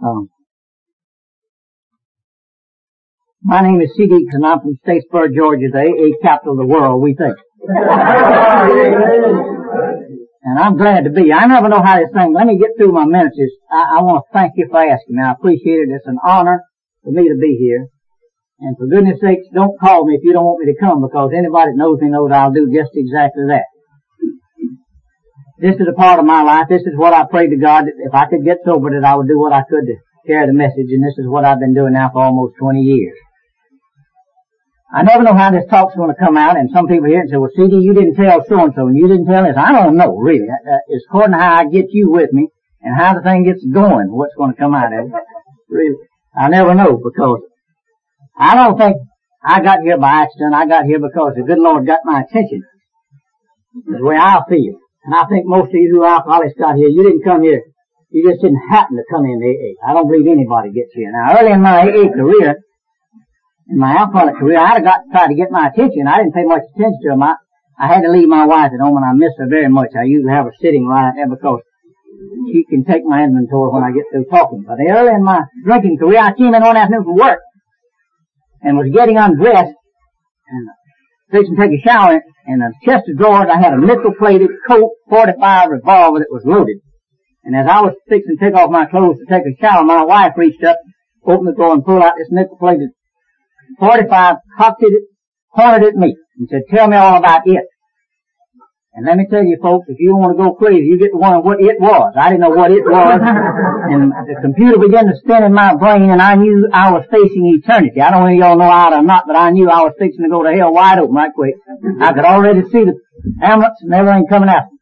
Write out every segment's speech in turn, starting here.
Um, my name is C.D. and I'm from Statesboro, Georgia, the AA capital of the world, we think. and I'm glad to be. I never know how this thing, let me get through my messages. I, I want to thank you for asking me. I appreciate it. It's an honor for me to be here. And for goodness sakes, don't call me if you don't want me to come because anybody that knows me knows I'll do just exactly that. This is a part of my life. This is what I prayed to God that if I could get sober that I would do what I could to carry the message and this is what I've been doing now for almost 20 years. I never know how this talk's going to come out and some people hear it and say, well CD, you didn't tell so and so and you didn't tell this. I don't know really. Uh, uh, it's according to how I get you with me and how the thing gets going, what's going to come out of it. Really. I never know because I don't think I got here by accident. I got here because the good Lord got my attention. That's the way I feel. And I think most of you who are alcoholics got here, you didn't come here. You just didn't happen to come in AA. I don't believe anybody gets here. Now early in my AA career, in my alcoholic career, I'd have got try to get my attention. I didn't pay much attention to them. I, I had to leave my wife at home and I miss her very much. I usually have her sitting right there because she can take my inventory when I get through talking. But early in my drinking career, I came in one afternoon from work and was getting undressed and fixing to take a shower in a chest of drawers I had a nickel plated Colt 45 revolver that was loaded. And as I was fixing to take off my clothes to take a shower, my wife reached up, opened the door and pulled out this nickel plated 45, cocked it, pointed at me and said, tell me all about it. And let me tell you folks, if you want to go crazy, you get to wonder what it was. I didn't know what it was. and the computer began to spin in my brain and I knew I was facing eternity. I don't know if y'all know how or not, but I knew I was fixing to go to hell wide open right quick. I could already see the ambulance and everything coming after me.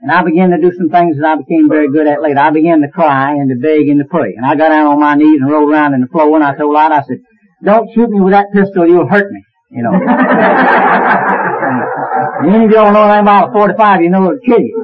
And I began to do some things that I became very good at later. I began to cry and to beg and to pray. And I got down on my knees and rolled around in the floor and I told God, I said, don't shoot me with that pistol, you'll hurt me. You know. And you don't know anything about a 45, you know it'll kill you.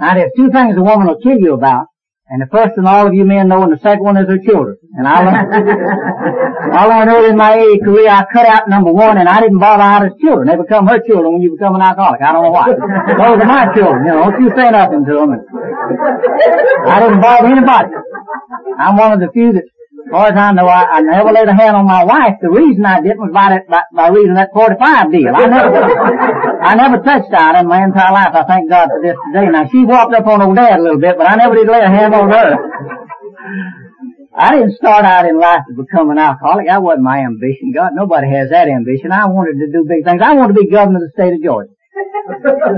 Now there's two things a woman will kill you about. And the first one all of you men know and the second one is her children. And I learned, I learned early in my AA career I cut out number one and I didn't bother out his children. They become her children when you become an alcoholic. I don't know why. Those are my children, you know. Don't you say nothing to them. I didn't bother anybody. I'm one of the few that far as I know, I, I never laid a hand on my wife. The reason I didn't was by that, by, by reason that 45 deal. I never, I never touched on in my entire life. I thank God for this today. Now she walked up on old dad a little bit, but I never did lay a hand on her. I didn't start out in life to become an alcoholic. That wasn't my ambition. God, nobody has that ambition. I wanted to do big things. I wanted to be governor of the state of Georgia.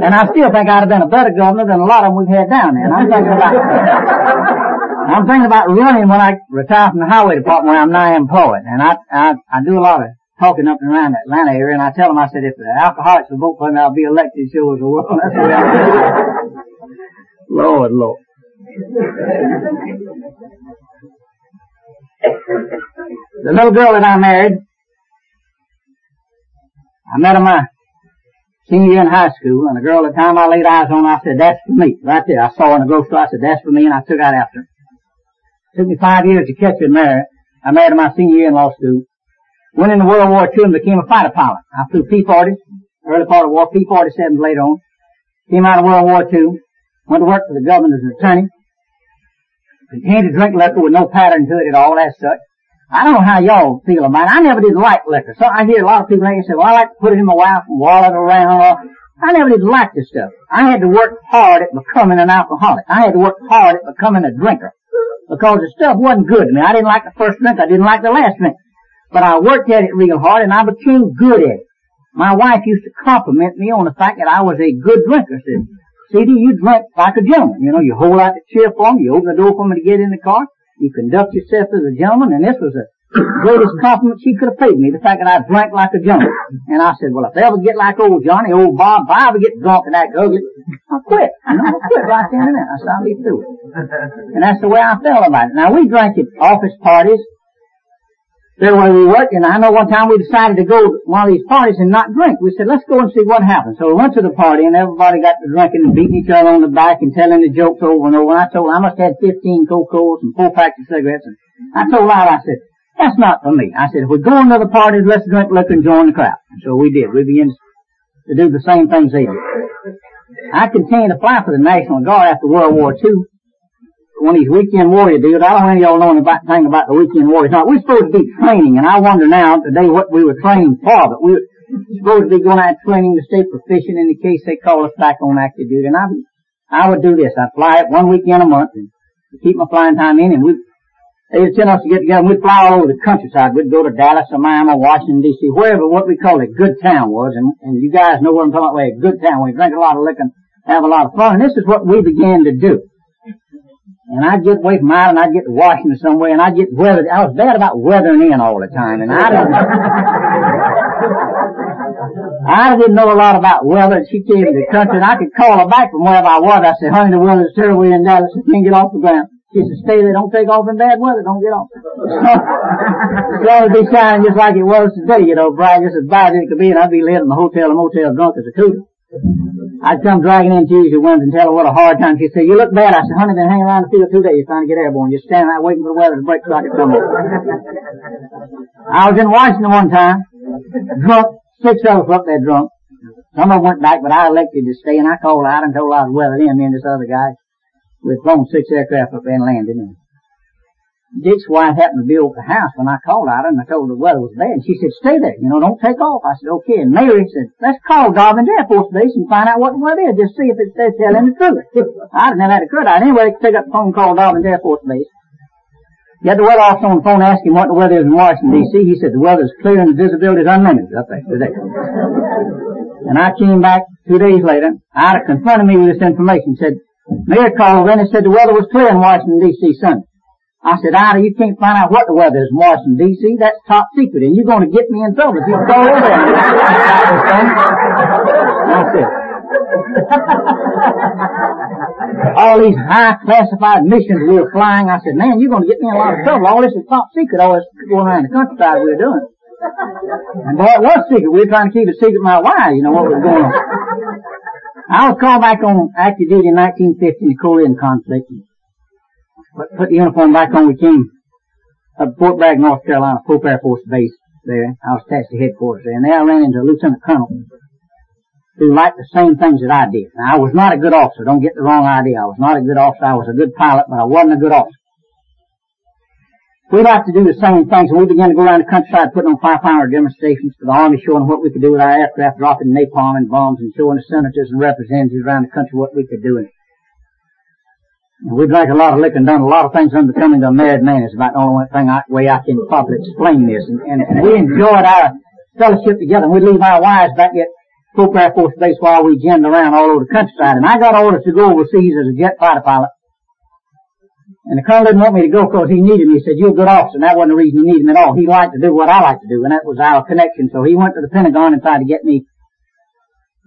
And I still think I'd have been a better governor than a lot of them we've had down there. And I'm thinking about I'm thinking about running when I retire from the highway department where I'm now employed. And I, I, I do a lot of talking up and around the Atlanta area and I tell them, I said, if the alcoholics will vote for me, I'll be elected sure as the world. That's the way I Lord, Lord. the little girl that I married, I met her my senior year in high school, and the girl the time I laid eyes on, I said, that's for me. Right there. I saw her in the grocery store, I said, that's for me, and I took out after her. Took me five years to catch and marry. I married my senior year in law school. Went into World War II and became a fighter pilot. I flew P-40s, early part of war, P-47s later on. Came out of World War II. Went to work for the government as an attorney. Continued to drink liquor with no pattern to it at all as such. I don't know how y'all feel about it. I never did like liquor. So I hear a lot of people say, well, I like to put it in my wife and wall it around. I never did like this stuff. I had to work hard at becoming an alcoholic. I had to work hard at becoming a drinker because the stuff wasn't good to me. I didn't like the first drink. I didn't like the last drink. But I worked at it real hard and I became good at it. My wife used to compliment me on the fact that I was a good drinker. She said, CD, you drink like a gentleman. You know, you hold out the chair for me, you open the door for me to get in the car, you conduct yourself as a gentleman, and this was the greatest compliment she could have paid me, the fact that I drank like a gentleman. And I said, well, if I ever get like old Johnny, old Bob, if I ever get drunk and act ugly, I'll quit. You know, I'll quit right then and there. I said, I'll be through it. And that's the way I felt about it. Now, we drank at office parties. There where we worked, and I know one time we decided to go to one of these parties and not drink. We said, let's go and see what happens. So we went to the party, and everybody got to drinking and beating each other on the back and telling the jokes over and over. And I told I must have had 15 Coca-Colas and four packs of cigarettes. And I told Lyle, I said, that's not for me. I said, if we're going to the parties, let's drink liquor and join the crowd. And so we did. We began to do the same things they did. I continued to fly for the National Guard after World War II. one of these weekend warrior deals. I don't know y'all know anything about the weekend warriors. Now, we're supposed to be training, and I wonder now today what we were training for, but we were supposed to be going out training to stay proficient in the case they call us back on active duty. And I, I would do this. I'd fly it one weekend a month and keep my flying time in, and we They'd send us to get together and we'd fly all over the countryside. We'd go to Dallas or Miami, Washington D.C., wherever what we call a good town was. And, and you guys know what I'm talking about, where a good town, we drink a lot of liquor, have a lot of fun. And this is what we began to do. And I'd get away from out and I'd get to Washington somewhere and I'd get weathered. I was bad about weathering in all the time and I didn't, I didn't know a lot about weather. She came to the country and I could call her back from wherever I was. I said, honey, the weather's terrible in Dallas. I can't get off the ground. She said, stay there, don't take off in bad weather, don't get off. it's going to be shining just like it was today, you know, bright just as bright as it could be, and I'd be living in the hotel or motel drunk as a cooter. I'd come dragging in Tuesday Wednesday and tell her what a hard time. She'd say, you look bad. I said, honey, been hanging around the field two days trying to get airborne, just standing out waiting for the weather to break so I could come over. I was in Washington one time, drunk, six of us up there drunk. Some of them went back, but I elected to stay, and I called out and told I was weathered in, me and this other guy. We'd flown six aircraft up and landed and Dick's wife happened to over the house when I called out and I told her the weather was bad. And she said, stay there, you know, don't take off. I said, okay. And Mary said, let's call Dobbins Air Force Base and find out what the weather is. Just see if it's, they're telling the truth. I didn't have that occurred. I anyway pick up the phone call Dobbins Air Force Base. Get the weather officer on the phone ask him what the weather is in Washington D.C. He said the weather is clear and the visibility is unlimited up there today. and I came back two days later. Ida confronted me with this information. Said, Mayor called in and said the weather was clear in Washington D.C. Sunday. I said, Ida, you can't find out what the weather is in Washington D.C. That's top secret, and you're going to get me in trouble if you go over there. That's it. all these high classified missions we were flying, I said, man, you're going to get me in a lot of trouble. All this is top secret, all this going around the countryside we were doing. And boy, it was secret. We were trying to keep it secret my wife, you know, what was going on. I was called back on active duty in 1950 in the Korean conflict. Put, put the uniform back on. We came up Fort Bragg, North Carolina, Pope Air Force Base there. I was attached to headquarters there. And there I ran into a lieutenant colonel who liked the same things that I did. Now, I was not a good officer. Don't get the wrong idea. I was not a good officer. I was a good pilot, but I wasn't a good officer. We like to do the same things, and we began to go around the countryside putting on firepower demonstrations for the Army, showing what we could do with our aircraft, dropping napalm and bombs, and showing the senators and representatives around the country what we could do. And we drank a lot of liquor and done a lot of things unbecoming to a married man. It's about the only thing I, way I can probably explain this. And, and, and we enjoyed our fellowship together. And we'd leave our wives back at Pope Air Force Base while we jammed around all over the countryside. And I got orders to go overseas as a jet fighter pilot. And the colonel didn't want me to go because he needed me. He said, you're a good officer. And that wasn't the reason he needed me at all. He liked to do what I like to do. And that was our connection. So he went to the Pentagon and tried to get me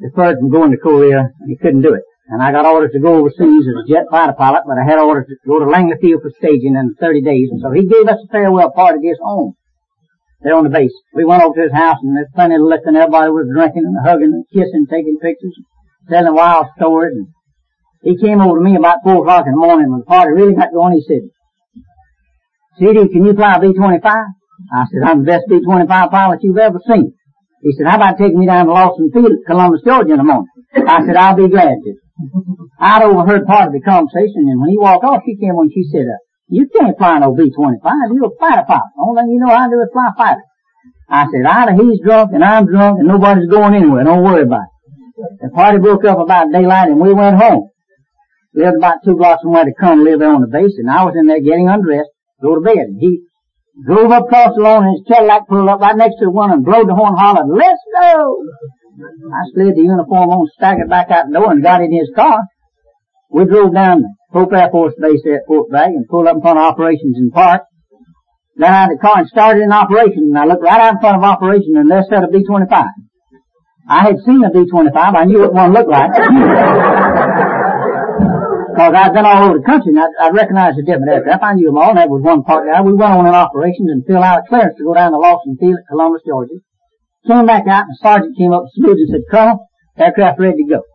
deferred from going to Korea. And he couldn't do it. And I got orders to go overseas as a jet fighter pilot, but I had orders to go to Langley Field for staging in 30 days. And so he gave us a farewell party to his home. There on the base. We went over to his house and there's plenty of liquor and everybody was drinking and hugging and kissing, taking pictures, telling wild stories and he came over to me about four o'clock in the morning when the party really got going. He said, CD, can you fly a B-25? I said, I'm the best B-25 pilot you've ever seen. He said, how about taking me down to Lawson Field Columbus, Georgia in the morning? I said, I'll be glad to. I'd overheard part of the conversation and when he walked off, she came on and she said, uh, you can't fly no B-25. You're a fighter pilot. Only thing you know how to do is fly fighter. I said, either he's drunk and I'm drunk and nobody's going anywhere. Don't worry about it. The party broke up about daylight and we went home lived about two blocks from where the colonel lived there on the base, and I was in there getting undressed, go to bed. And he drove up across the lawn and his Cadillac pulled up right next to the one and blowed the horn hollered, let's go! I slid the uniform on, staggered back out the door and got in his car. We drove down the Pope Air Force Base there at Fort Bragg and pulled up in front of operations in park. Got out of the car and started in operation and I looked right out in front of operation and there sat a B-25. I had seen a B-25. I knew what one looked like. Because I've been all over the country and I, I recognized the different aircraft. I knew them all and that was one part there. We went on in operations and filled out a clearance to go down to Lawson Field at Columbus, Georgia. Came back out and the sergeant came up and saluted and said, Colonel, aircraft ready to go.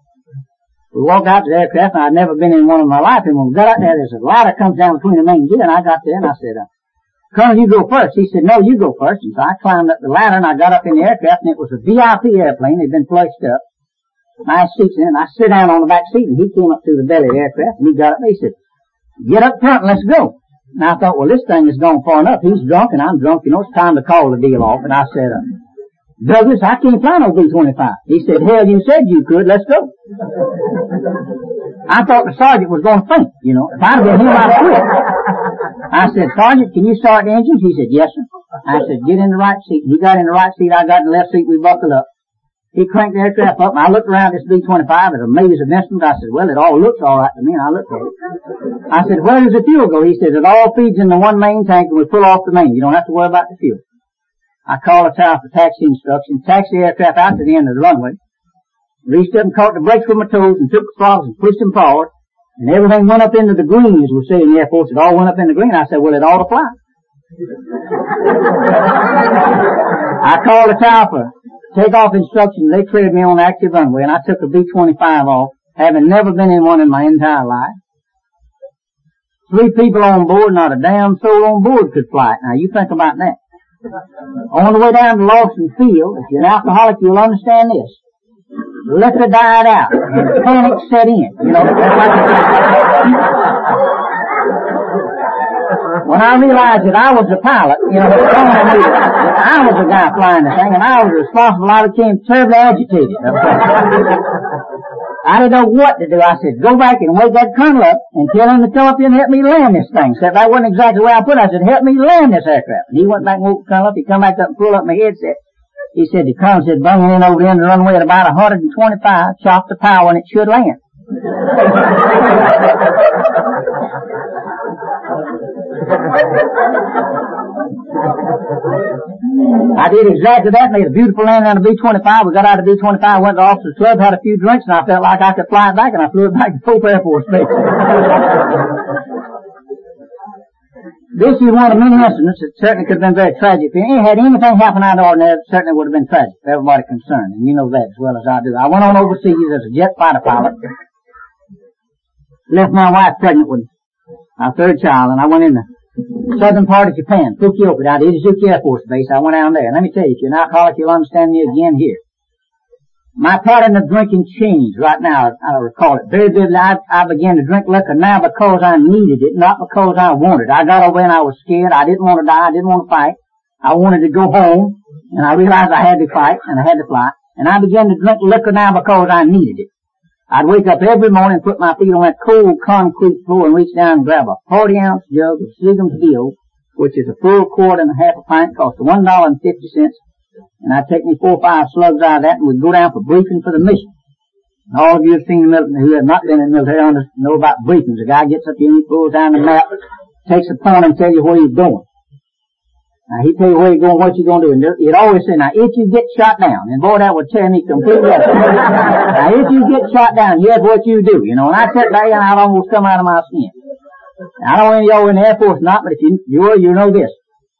We walked out to the aircraft and I'd never been in one in my life and when we got out there there's a ladder comes down between the main gear and I got there and I said, uh, Colonel, you go first. He said, no, you go first. And so I climbed up the ladder and I got up in the aircraft and it was a VIP airplane. It had been flushed up nice seats in, and I sit down on the back seat, and he came up to the belly of the aircraft, and he got up and he said, Get up front, let's go. And I thought, well, this thing has gone far enough. He's drunk and I'm drunk. You know, it's time to call the deal off. And I said, uh, Douglas, I can't fly no B-25. He said, hell, you said you could. Let's go. I thought the sergeant was going to faint, you know. If I'd have been him, I'd have quit. I said, Sergeant, can you start the engines? He said, yes, sir. I said, get in the right seat. He got in the right seat. I got in the left seat. We buckled up. He cranked the aircraft up, and I looked around this B-25 at a maze of instruments. I said, well, it all looks all right to me, and I looked at it. I said, where does the fuel go? He said, it all feeds in the one main tank, and we pull off the main. You don't have to worry about the fuel. I called the tower for taxi instructions, taxi the aircraft out to the end of the runway, reached up and caught the brakes with my toes, and took the throttles and pushed them forward, and everything went up into the green, as we say in the Air Force. It all went up in the green. I said, well, it ought to fly. I called the tower for takeoff instructions, they cleared me on active runway, and I took a B-25 off, having never been in one in my entire life. Three people on board, not a damn soul on board could fly it. Now you think about that. On the way down to Lawson Field, if you're an alcoholic, you'll understand this. Liquor died out, panic set in. You know, when I realized that I was the pilot, you know, that I was the guy flying the thing, and I was responsible, I became terribly agitated. I didn't know what to do. I said, go back and wake that colonel up and tell him to come up here and help me land this thing. Said that wasn't exactly way I put it. I said, help me land this aircraft. And he went back and woke the colonel up. He come back up and pulled up my headset. He said, the colonel said, it in over the end of the runway at about 125, chop the power and it should land. I did exactly that, made a beautiful landing on a B-25. We got out of B-25, went to the officer's club, had a few drinks, and I felt like I could fly it back, and I flew it back to Pope Air Force Base. this is one of many incidents that certainly could have been very tragic. If it had anything happen out of ordinary, it certainly would have been tragic for everybody concerned, and you know that as well as I do. I went on overseas as a jet fighter pilot, left my wife pregnant with our third child, and I went in the southern part of Japan, Fukuoka, down to Itazuke Air Force Base. I went down there. Let me tell you, if you're an alcoholic, you'll understand me again here. My pattern of drinking changed right now. I recall it very vividly. I, I began to drink liquor now because I needed it, not because I wanted. It. I got over and I was scared. I didn't want to die. I didn't want to fight. I wanted to go home, and I realized I had to fight and I had to fly. And I began to drink liquor now because I needed it. I'd wake up every morning, and put my feet on that cold concrete floor and reach down and grab a 40 ounce jug of Seagram's Bill, which is a full quart and a half a pint, cost one dollar and fifty cents. And I'd take me four or five slugs out of that and we'd go down for briefing for the mission. All of you have seen the military, who have not been in the military know about briefings. The guy gets up here and he pulls down the map, takes a phone and tells you where he's going. Now he tell you where you're going, what you're going to do. And it always say, now if you get shot down, and boy that would tear me completely up. now if you get shot down, here's what you do, you know. And I sat back and I'd almost come out of my skin. Now, I don't know any of y'all in the Air Force or not, but if you, you are, you know this.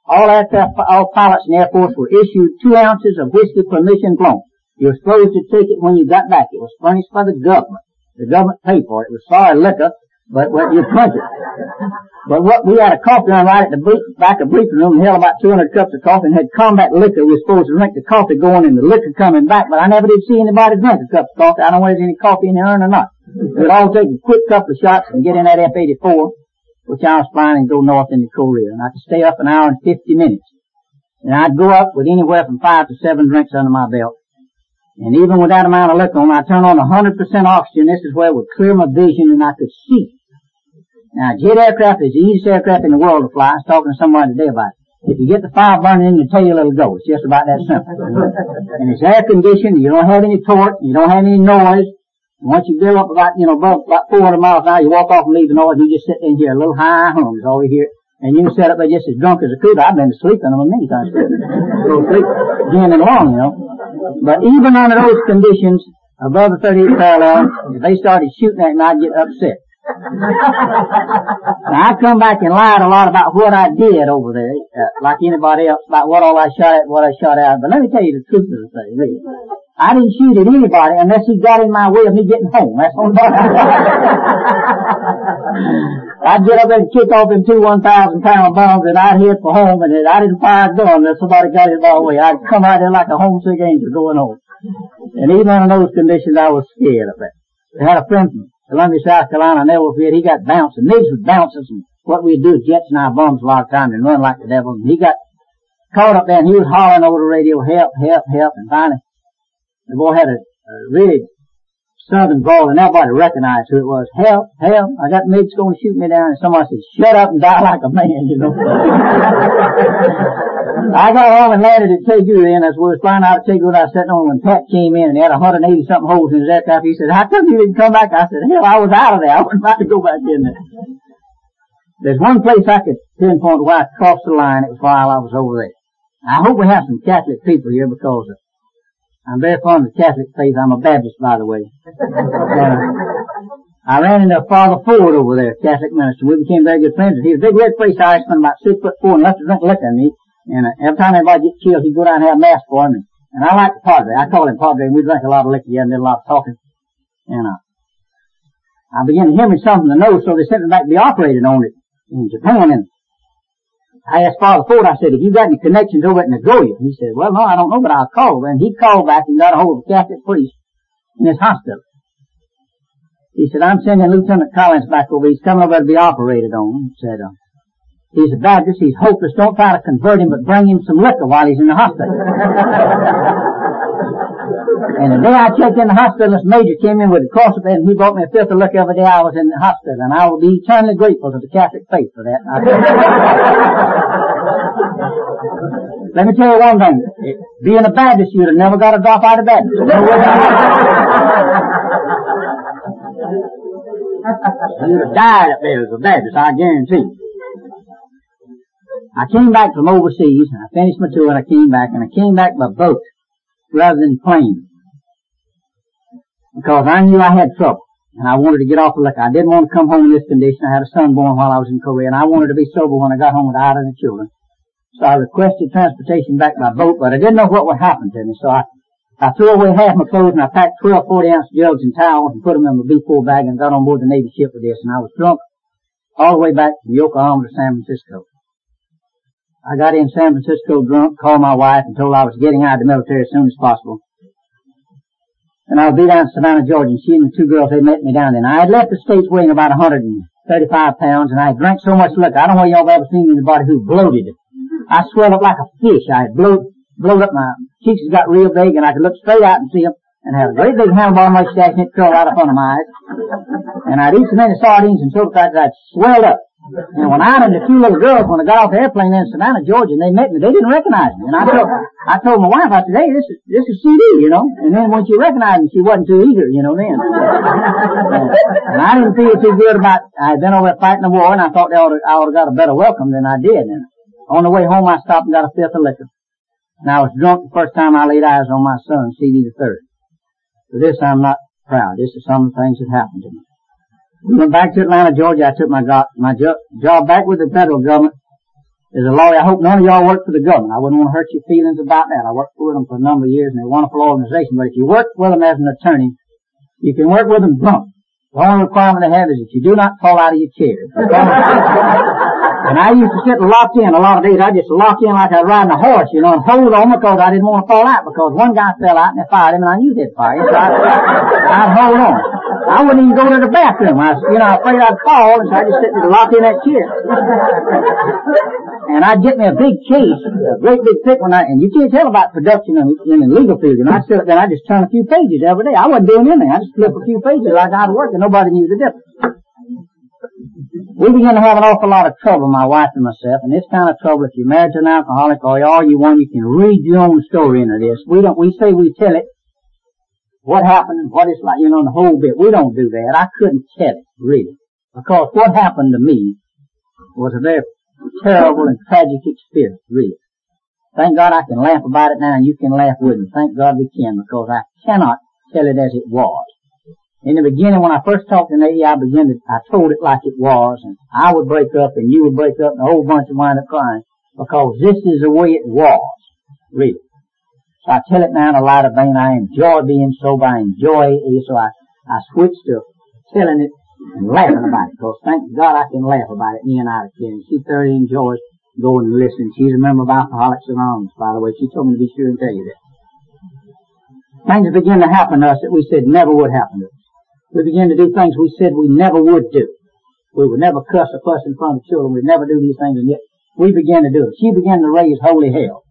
All aircraft, uh, all pilots in the Air Force were issued two ounces of whiskey permission blown. You were supposed to take it when you got back. It was furnished by the government. The government paid for it. It was sorry liquor, but what you punch it. But what we had a coffee run right at the back of briefing room and held about 200 cups of coffee and had combat liquor. We were supposed to drink the coffee going and the liquor coming back, but I never did see anybody drink a cup of coffee. I don't know whether there's any coffee in the urn or not. We'd all take a quick couple of shots and get in that F-84, which I was flying and go north into Korea. And I could stay up an hour and 50 minutes. And I'd go up with anywhere from five to seven drinks under my belt. And even with that amount of liquor on, I turn on 100% oxygen. This is where it would clear my vision and I could see. Now, jet aircraft is the easiest aircraft in the world to fly. I was talking to somebody today about it. If you get the fire burning in your tail, it'll go. It's just about that simple. and it's air conditioned. You don't have any torque. You don't have any noise. And once you build up about, you know, above about 400 miles an hour, you walk off and leave the noise. You just sit in here, a little high hum is all you hear. And you set up there just as drunk as a coot. I've been asleep in them many times. Go to sleep again and long, you know. But even under those conditions, above the 38 parallel, if they started shooting at me, I'd get upset. I come back and lied a lot about what I did over there, uh, like anybody else, about what all I shot at, what I shot at. But let me tell you the truth of the thing, really. I didn't shoot at anybody unless he got in my way of me getting home. That's only I'd get up and kick off them two 1,000 pound bombs and I'd head for home and I didn't fire a gun unless somebody got in my way. I'd come out there like a homesick angel going home. And even under those conditions I was scared of it. I had a friend from Columbia, South Carolina, never forget, he got bouncing. MiGs was bouncing and what we'd do is jetson our bums a lot of times and run like the devil. And he got caught up there and he was hollering over the radio, help, help, help, and finally the boy had a, a really southern drawl and nobody recognized who it was. Help, help, I got MiGs going to shoot me down and somebody said, shut up and die like a man, you know. I got home and landed at Taegu then as we was flying out of Taegu I was sitting on when Pat came in and he had 180 something holes in his aircraft. He said, how come you didn't come back? I said, hell, I was out of there. I wasn't about to go back in there. There's one place I could pinpoint where I crossed the line. It was while I was over there. I hope we have some Catholic people here because I'm very fond of Catholic faith. I'm a Baptist, by the way. uh, I ran into Father Ford over there, Catholic minister. We became very good friends. He was a big red faced Irishman, about six foot four, and left to drink liquor. And, he, and uh, every time anybody gets killed, he'd go down and have mass for him. And, and I like the Padre. I call him Padre, and we drank a lot of liquor together and did a lot of talking. And uh, I began to hemorrhage something in the nose, so they sent me back to be operated on it in Japan. And I asked Father Ford, I said, have you got any connections over at Nagoya? He said, well, no, I don't know, but I'll call. And he called back and got a hold of a Catholic priest in his hospital. He said, I'm sending Lieutenant Collins back over. He's coming over to be operated on. He said, uh, he's a Baptist. He's hopeless. Don't try to convert him, but bring him some liquor while he's in the hospital. And the day I checked in the hospital, this major came in with a cross of and he brought me a fifth of liquor every day I was in the hospital, and I will be eternally grateful to the Catholic faith for that. Let me tell you one thing. Being a Baptist, you'd have never got a drop out of Baptist. you'd have died up there as a Baptist, I guarantee. I came back from overseas, and I finished my tour, and I came back, and I came back by boat rather than plane because I knew I had trouble. And I wanted to get off the liquor. I didn't want to come home in this condition. I had a son born while I was in Korea, and I wanted to be sober when I got home with Ida and the children. So I requested transportation back by boat, but I didn't know what would happen to me. So I, I threw away half my clothes and I packed 12 40 ounce jugs and towels and put them in my B4 bag and got on board the Navy ship with this. And I was drunk all the way back from Yokohama to San Francisco. I got in San Francisco drunk, called my wife and told her I was getting out of the military as soon as possible and I would be down in Savannah, Georgia, and she and the two girls, they met me down there. And I had left the States weighing about 135 pounds, and I drank so much liquor. I don't know y'all have ever seen anybody who bloated. I swelled up like a fish. I had blowed, blowed up my cheeks got real big, and I could look straight out and see them, and had a great big handlebar mustache, and it curled out of front of my eyes. And I'd eat so many sardines and soda crackers, I'd swelled up. And when I and the two little girls, when I got off the airplane in Savannah, Georgia, and they met me, they didn't recognize me. And I told, I told my wife, I said, hey, this is, this is CD, you know. And then when she recognized me, she wasn't too eager, you know, then. and I didn't feel too good about, I had been over fighting the war, and I thought they ought to, I ought to got a better welcome than I did. And on the way home, I stopped and got a fifth of liquor. And I was drunk the first time I laid eyes on my son, CD the third. For this, I'm not proud. This is some of the things that happened to me. We went back to Atlanta, Georgia. I took my, go- my jo- job back with the federal government as a lawyer. I hope none of y'all work for the government. I wouldn't want to hurt your feelings about that. I worked for them for a number of years and they're a wonderful organization. But if you work with them as an attorney, you can work with them drunk. The only requirement they have is that you do not fall out of your chair. and I used to sit locked in a lot of days. I just locked in like I was riding a horse, you know, and hold on because I didn't want to fall out because one guy fell out and they fired him and I knew they'd fire him. So I, I'd hold on. I wouldn't even go to the bathroom. I was, you know, afraid I'd fall, so I just sit there locked in that chair. and I'd get me a big case, a great big thick one, and you can't tell about production in, in the legal field. And I'd sit there and I'd just turn a few pages every day. I wasn't doing anything. I just flip a few pages like I'd work, and nobody knew the difference. We began to have an awful lot of trouble, my wife and myself, and this kind of trouble, if you're married to an alcoholic or all you want, you can read your own story into this. We don't, we say we tell it, what happened and what it's like, you know, the whole bit. We don't do that. I couldn't tell it, really. Because what happened to me was a very terrible and tragic experience, really. Thank God I can laugh about it now and you can laugh with me. Thank God we can because I cannot tell it as it was. In the beginning, when I first talked to Nadie, I began to, I told it like it was, and I would break up, and you would break up, and a whole bunch would wind up crying, because this is the way it was, really. So I tell it now in a lighter vein. I enjoy being sober. I enjoy it. So I, I switch to telling it and laughing about it. Because thank God I can laugh about it. Me and Ida can. She thoroughly enjoys going and listening. She's a member of Alcoholics Anonymous, by the way. She told me to be sure and tell you that. Things begin to happen to us that we said never would happen to us. We began to do things we said we never would do. We would never cuss or fuss in front of children. We'd never do these things, and yet we began to do it. She began to raise holy hell.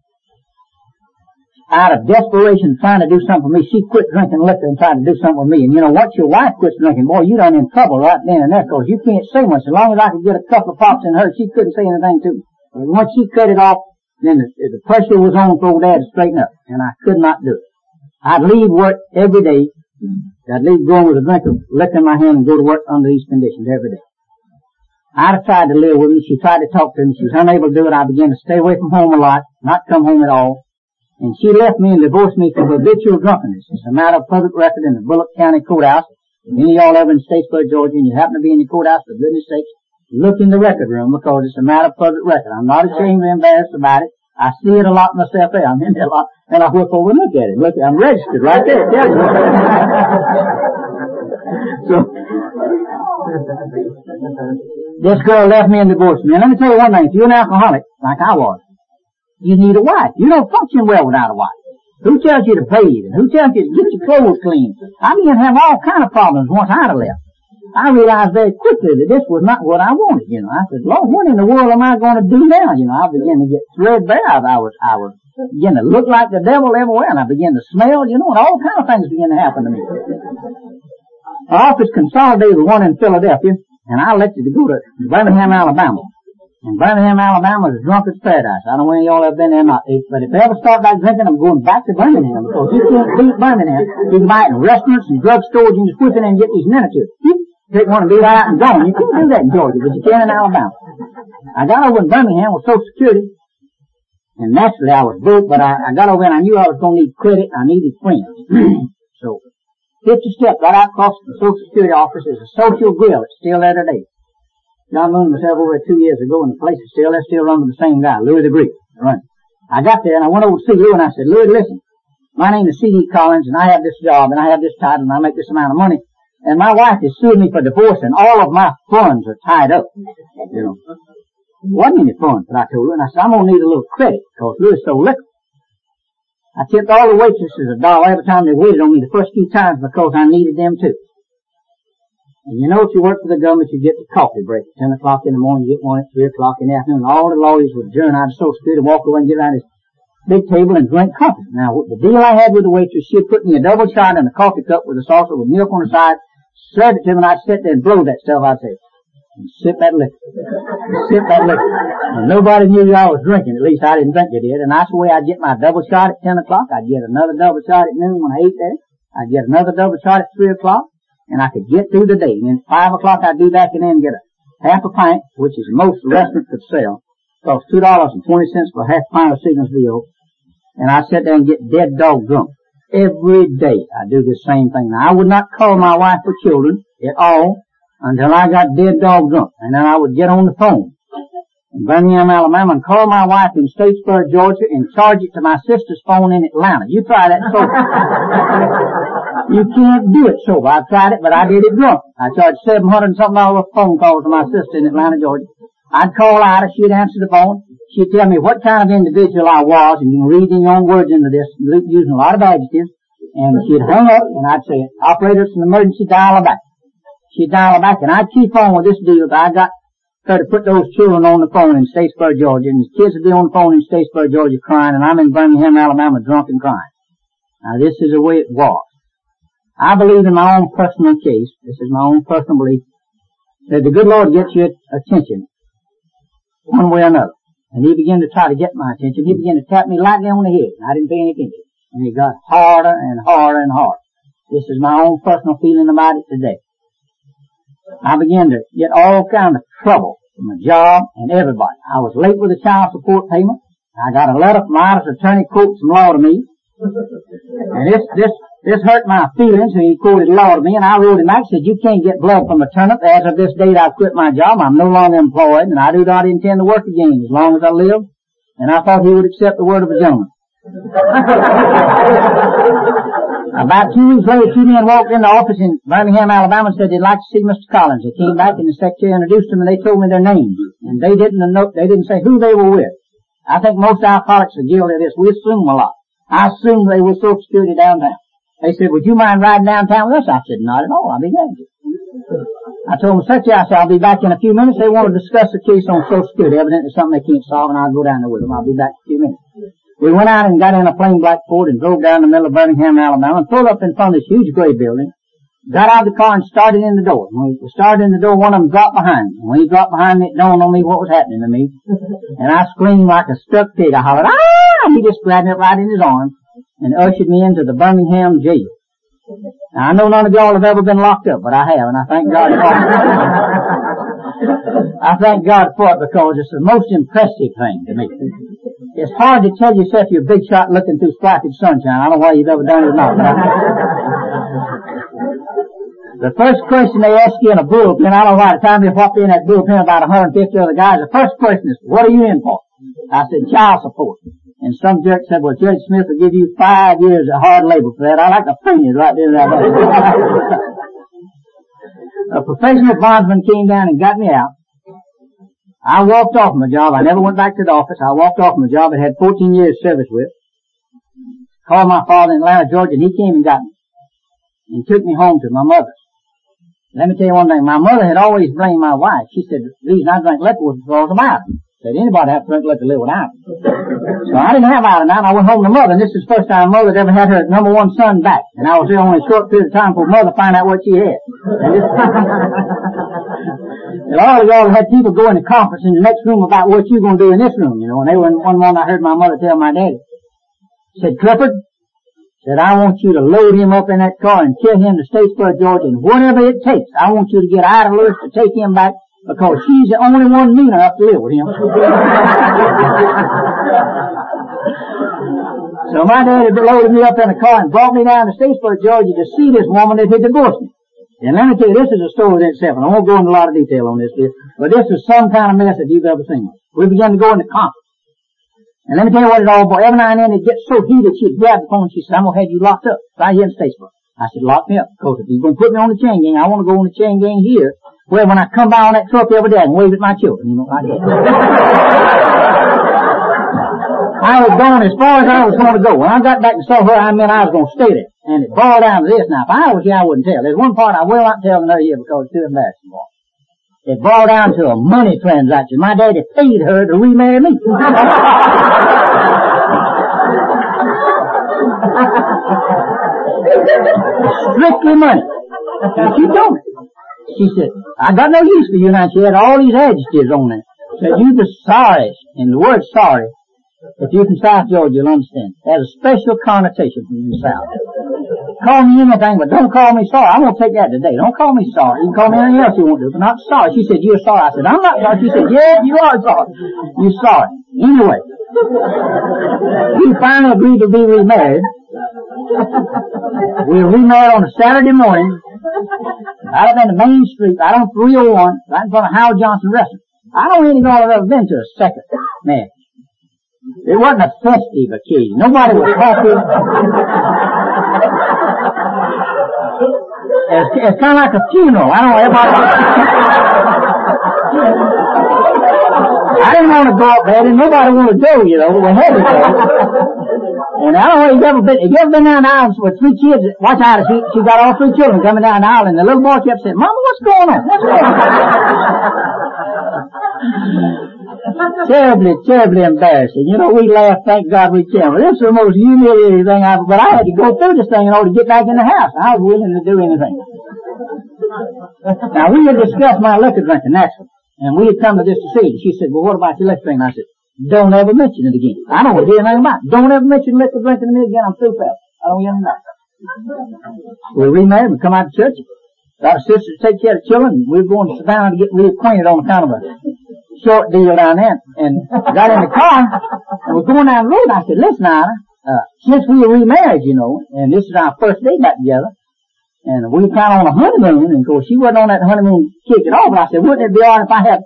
Out of desperation trying to do something for me, she quit drinking liquor and tried to do something with me. And you know, once your wife quits drinking, boy, you done in trouble right then and there, cause you can't say much. As long as I could get a couple of pops in her, she couldn't say anything to me. But once she cut it off, then the, the pressure was on for old dad to straighten up, and I could not do it. I'd leave work every day. I'd leave going with a drink of liquor in my hand and go to work under these conditions every day. I'd tried to live with me. She tried to talk to me. She was unable to do it. I began to stay away from home a lot, not come home at all. And she left me and divorced me for habitual drunkenness. It's a matter of public record in the Bulloch County Courthouse. If any of y'all ever in Statesboro, Georgia, and you happen to be in the courthouse, for goodness sakes, look in the record room because it's a matter of public record. I'm not ashamed or embarrassed about it. I see it a lot myself there. I'm in there a lot, and I whip over and look at it. Look, I'm registered right there. Tell you. so, this girl left me and divorced me. And let me tell you one thing. If you're an alcoholic, like I was, you need a wife. You don't function well without a wife. Who tells you to bathe? Who tells you to get your clothes clean? I began to have all kind of problems once I'd have left. I realized very quickly that this was not what I wanted, you know. I said, Lord, what in the world am I going to do now? You know, I began to get threadbare. I was, I was beginning to look like the devil everywhere, and I began to smell, you know, and all kind of things began to happen to me. Our office consolidated one in Philadelphia, and I elected to go to Birmingham, Alabama. And Birmingham, Alabama is a drunkard's paradise. I don't know when y'all have been there or not. But if they ever start back drinking, I'm going back to Birmingham because you can't beat Birmingham. You can buy it in restaurants and drugstores. You can just whip in and get these miniatures. Take one and be right out and gone. You can't do that in Georgia, but you can in Alabama. I got over in Birmingham with Social Security, and naturally I was broke, but I, I got over and I knew I was going to need credit. And I needed friends. so, 50 steps right out across the Social Security office is a social grill. It's still there today. John Moon myself over there two years ago, and the place is still there, still run by the same guy, Louis the Greek. Run. I got there and I went over to see Louis and I said, Louis, listen, my name is C.D. Collins and I have this job and I have this title and I make this amount of money and my wife is suing me for divorce and all of my funds are tied up. You know. Wasn't any funds, but I told her, and I said, I'm gonna need a little credit, cause Louis so liquor. I tipped all the waitresses a dollar every time they waited on me the first few times because I needed them too. And you know if you work for the government, you get the coffee break at 10 o'clock in the morning, you get one at 3 o'clock in the afternoon. All the lawyers would adjourn out of Social Security and walk away and get around this big table and drink coffee. Now, the deal I had with the waitress, she'd put me a double shot in a coffee cup with a saucer with milk on the side serve it to him and I'd sit there and blow that stuff, I'd say, and sip that liquor. sip that liquor. And nobody knew I was drinking, at least I didn't think they did. And that's the way I'd get my double shot at 10 o'clock, I'd get another double shot at noon when I ate there, I'd get another double shot at 3 o'clock, and I could get through the day. And at 5 o'clock I'd be back in and then get a half a pint, which is most restaurants could sell. Cost $2.20 for a half pint of Signalsville. And I'd sit there and get dead dog drunk. Every day I do the same thing. Now I would not call my wife or children at all until I got dead dog drunk. And then I would get on the phone in Birmingham, Alabama and call my wife in Statesboro, Georgia and charge it to my sister's phone in Atlanta. You try that. you can't do it sober. I tried it, but I did it drunk. I charged 700 and something dollars phone calls to my sister in Atlanta, Georgia. I'd call out, she'd answer the phone. She'd tell me what kind of individual I was, and you can read your own words into this, using a lot of adjectives. And she'd hang up, and I'd say, operator, it's an emergency, dial her back. She'd dial her back, and I'd keep on with this deal that I got her to put those children on the phone in Statesboro, Georgia, and the kids would be on the phone in Statesboro, Georgia crying, and I'm in Birmingham, Alabama drunk and crying. Now this is the way it was. I believe in my own personal case, this is my own personal belief, that the good Lord gets your attention one way or another. And he began to try to get my attention. He began to tap me lightly on the head. and I didn't pay any attention. And it got harder and harder and harder. This is my own personal feeling about it today. I began to get all kind of trouble from my job and everybody. I was late with the child support payment. I got a letter from Ida's attorney quoting some law to me. And this, this this hurt my feelings, and he quoted law to me, and I wrote him back, said, you can't get blood from a turnip. As of this date, I've quit my job. I'm no longer employed, and I do not intend to work again as long as I live. And I thought he would accept the word of a gentleman. About two weeks later, two men walked in the office in Birmingham, Alabama, and said they'd like to see Mr. Collins. They came back, and the secretary introduced them, and they told me their names. And they didn't know, they didn't say who they were with. I think most alcoholics are guilty of this. We assume a lot. I assume they were Social Security downtown. They said, would you mind riding downtown with us? I said, not at all. I'll be glad to. I told them, secretary, I said, I'll be back in a few minutes. They want to discuss the case on Social Security. Evidently something they can't solve and I'll go down there with them. I'll be back in a few minutes. We went out and got in a plain black Ford and drove down the middle of Birmingham, Alabama and pulled up in front of this huge gray building got out of the car and started in the door. When we started in the door, one of them dropped behind me. When he dropped behind me, it dawned on me what was happening to me. And I screamed like a stuck pig. I hollered, ah! He just grabbed me right in his arms and ushered me into the Birmingham jail. Now, I know none of y'all have ever been locked up, but I have, and I thank God for it. I thank God for it because it's the most impressive thing to me. It's hard to tell yourself you're a big shot looking through splotched sunshine. I don't know why you've ever done it or not. The first question they ask you in a bullpen, I don't know by the time you walked in that bullpen about 150 other guys, the first question is, what are you in for? I said, child support. And some jerk said, well, Judge Smith will give you five years of hard labor for that. I like the opinion right there. Right there. a professional bondsman came down and got me out. I walked off my job. I never went back to the office. I walked off my job. I had 14 years service with. Called my father in Atlanta, Georgia, and he came and got me. And took me home to my mother. Let me tell you one thing. My mother had always blamed my wife. She said the reason I drank liquor was because of Ireland. Said anybody have to drink liquor to live without it. So I didn't have and I went home to mother and this is the first time mother ever had her number one son back. And I was there only a short period of time for mother to find out what she had. And, all of y'all had people go in the conference in the next room about what you're going to do in this room, you know. And they were one morning I heard my mother tell my daddy. Said, Clifford, said, I want you to load him up in that car and kill him to Statesboro, Georgia, and whatever it takes, I want you to get Ida Lewis to take him back because she's the only one mean enough to live with him. so my daddy loaded me up in a car and brought me down to Statesboro, Georgia to see this woman that had divorced me. And let me tell you, this is a story in itself, and I won't go into a lot of detail on this, but this is some kind of mess that you've ever seen. We began to go into conference. And let me tell you what it all boils. Every now and then it gets so heated, she'd grab the phone and she said, I'm gonna have you locked up right here in Statesboro. I said, lock me up. Because if you're gonna put me on the chain gang, I wanna go on the chain gang here, where when I come by on that truck every day and wave at my children, you know, like that. I was going as far as I was going to go. When I got back and saw her, I meant I was going to stay there. And it boiled down to this. Now, if I was here, I wouldn't tell. There's one part I will not tell another year because it's too embarrassing. It boiled down to a money transaction. My daddy paid her to remarry me. Strictly money. And she told me. She said, I got no use for you now. She had all these adjectives on there. Said, you the sorriest. And the word sorry if you're from South Georgia, you'll understand. It has a special connotation from the South. Call me anything, but don't call me sorry. I'm gonna take that today. Don't call me sorry. You can call me anything else you want to, but not sorry. She said, you're sorry. I said, I'm not sorry. She said, yeah, you are sorry. You're sorry. Anyway. We finally agreed to be remarried. We were remarried on a Saturday morning. Out in the main street, right on 301, right in front of Howard Johnson Restaurant. I don't if I've ever been to a second marriage. It wasn't a festive occasion. Nobody was happy. It's, it's kind of like a funeral. I don't know, everybody... I didn't want to go up there, and nobody wanted to go, you know, we had to go. And I don't know if you've ever been, if you ever been down the aisle with three kids, watch out, she, she got all three children coming down the aisle, and the little boy kept saying, Mama, what's going on? What's going on? Terribly, terribly embarrassing. You know, we laugh, thank God we can. But this is the most humiliating thing I've, but I had to go through this thing in order to get back in the house. I was willing to do anything. now, we had discussed my liquor drinking, naturally. And we had come to this decision. She said, well, what about your liquor drinking? I said, don't ever mention it again. I don't want to hear anything about it. Don't ever mention liquor drinking to me again. I'm through fast. I oh, don't hear anything We remarried. We come out to church. Got a sister to take care of children. We were going to Savannah to get reacquainted on account of a short deal down there and got in the car and we're going down the road. I said, listen, Anna, uh, since we were remarried, you know, and this is our first day back together, and we were kind of on a honeymoon, and of course she wasn't on that honeymoon kick at all, but I said, wouldn't it be alright if I had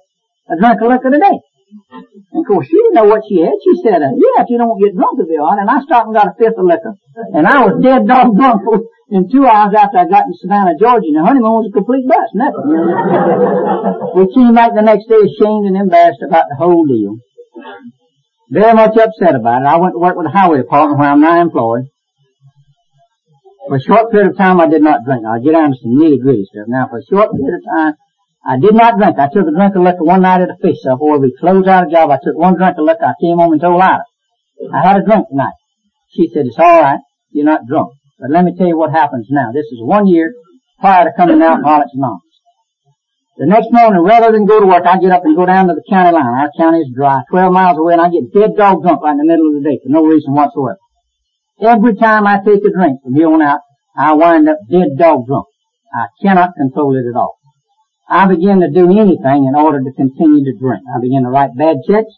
a drink of liquor today? And of course she didn't know what she had. She said, uh, yeah, if you don't get drunk, be alright. And I stopped and got a fifth of liquor, and I was dead dog drunk in two hours after I got to Savannah, Georgia, and the honeymoon was a complete bust. Nothing. You know? we came back the next day ashamed and embarrassed about the whole deal. Very much upset about it. I went to work with the highway department where I'm now employed. For a short period of time I did not drink. I'll get down to some nitty gritty stuff. Now for a short period of time I did not drink. I took a drink of liquor one night at a fish shop where we closed out a job. I took one drink of liquor. I came home and told Ida. I had a drink tonight. She said, it's alright. You're not drunk. But let me tell you what happens now. This is one year prior to coming to Alcoholics Anonymous. The next morning, rather than go to work, I get up and go down to the county line. Our county is dry, 12 miles away, and I get dead dog drunk right in the middle of the day for no reason whatsoever. Every time I take a drink from here on out, I wind up dead dog drunk. I cannot control it at all. I begin to do anything in order to continue to drink. I begin to write bad checks.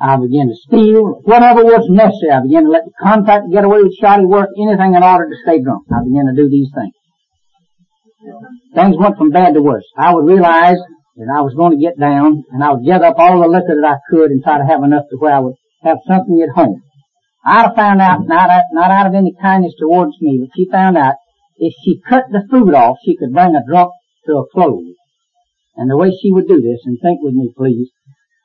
I begin to steal. Whatever was necessary, I begin to let the contract get away with shoddy work, anything in order to stay drunk. I begin to do these things. Things went from bad to worse. I would realize that I was going to get down, and I would gather up all the liquor that I could and try to have enough to where I would have something at home. I'd have found out, not, not out of any kindness towards me, but she found out if she cut the food off, she could bring a drunk to a close. And the way she would do this, and think with me please,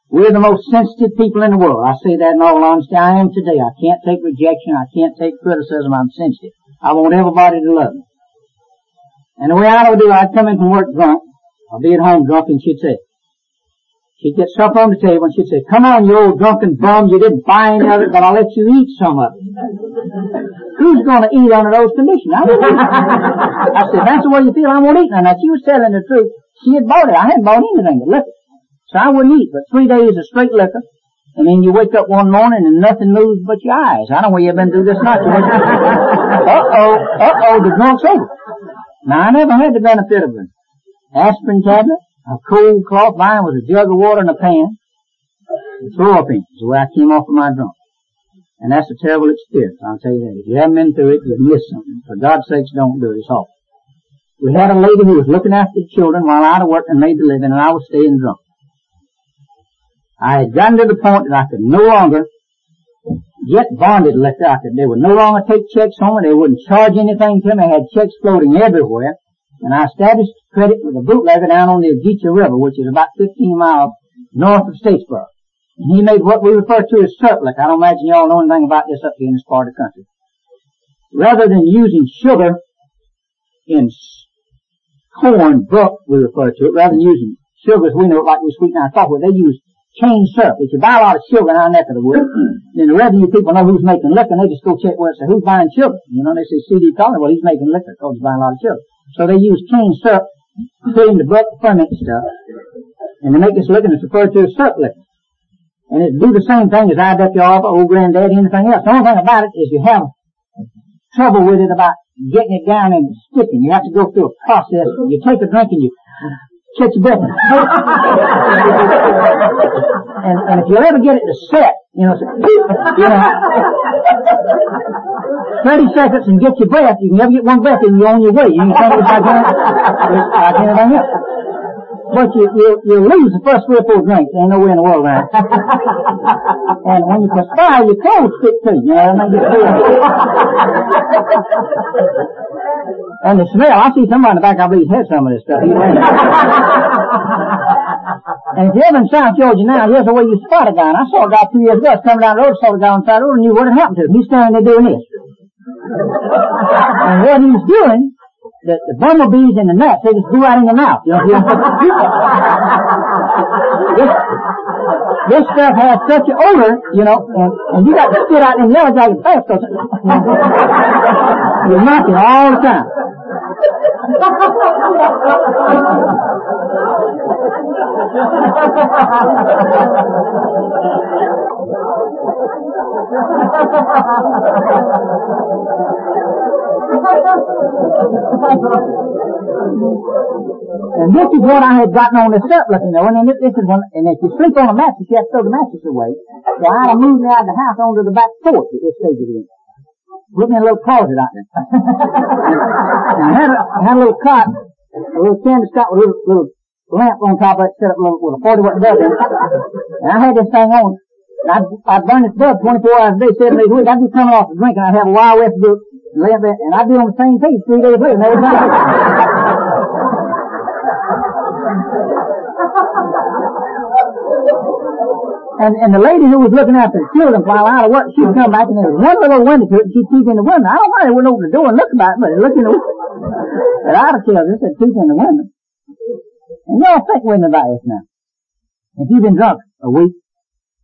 we're the most sensitive people in the world. I say that in all honesty. I am today. I can't take rejection. I can't take criticism. I'm sensitive. I want everybody to love me. And the way I would do, it, I'd come in from work drunk. I'd be at home drunk and she'd say, she'd get stuff on the table and she'd say, come on you old drunken bum, you didn't buy any of it, but I'll let you eat some of it. Who's gonna eat under those conditions? I, I said, that's the way you feel, I won't eat none. Now she was telling the truth. She had bought it. I hadn't bought anything but liquor. So I wouldn't eat, but three days of straight liquor. And then you wake up one morning and nothing moves but your eyes. I don't know where you've been through this night. uh-oh, uh-oh, the drunk's over. Now I never had the benefit of an aspirin tablet, a cold cloth lying with a jug of water in a pan, and throw up in is the way I came off of my drunk. And that's a terrible experience, I'll tell you that. If you haven't been through it, you've missed something. For God's sakes, don't do it. It's awful. We had a lady who was looking after the children while I worked and made the living, and I was staying drunk. I had gotten to the point that I could no longer get bonded liquor. I could, they would no longer take checks home and they wouldn't charge anything to me. I had checks floating everywhere. And I established credit with a bootlegger down on the Ogeechee River, which is about 15 miles north of Statesboro. And he made what we refer to as syrup. I don't imagine y'all know anything about this up here in this part of the country. Rather than using sugar in corn brook, we refer to it, rather than using sugar as we know it like we sweeten our coffee, they use cane syrup. If you buy a lot of sugar in our neck of the woods, then the revenue people know who's making liquor, and they just go check where it says, who's buying sugar? You know, they say C.D. Collins, well, he's making liquor because he's buying a lot of sugar. So they use cane syrup, put in the brook ferment stuff, and they make this liquor, it's referred to as syrup liquor. And it do the same thing as IWR, old granddaddy, anything else. The only thing about it is you have trouble with it about getting it down and sticking. You have to go through a process. You take a drink and you catch your breath. and, and if you ever get it to set, you know, you know, 30 seconds and get your breath, you can never get one breath and you're on your way. You can tell me it's like, like anything else. But you, you, you lose the first three or four drinks. There ain't no way in the world around. and when you perspire, your clothes stick to you. You know, and you And the smell, I see somebody in the back, I believe, had some of this stuff. and if you live in South Georgia now, here's the way you spot a guy. And I saw a guy two years ago, coming down the road, saw a guy on the side of the road, and knew what had happened to him. He's standing there doing this. and what he's doing the, the bumblebees and the gnats, they just go right in the mouth. You know, this, this stuff has such an odor, you know, and, and you got to spit out in yellow jacket fast because you're knocking all the time. And this is what I had gotten on the surplus, you know, and then this, is one, and if you sleep on a mattress, you have to throw the mattress away. So I had to move me out of the house onto the back porch at this stage of the game. Put me in a little closet out there. and I had a, I had a little cot, a little canvas cot with a little, little lamp on top of it set up with a 40 watt bulb in it. And I had this thing on. And I'd, I'd burn this bulb 24 hours a day, seven days a week. I'd be coming off the drink and I'd have a Wild West book and lay up there, and I'd be on the same page three days later. And And, and the lady who was looking after the children while out of work, she'd come back and there was one little window to it and she'd peek in the window. I don't know why they wouldn't open the door and look about it, but they looked in the window. But have killed this and peek in the window. And y'all think me about this now. If you've been drunk a week,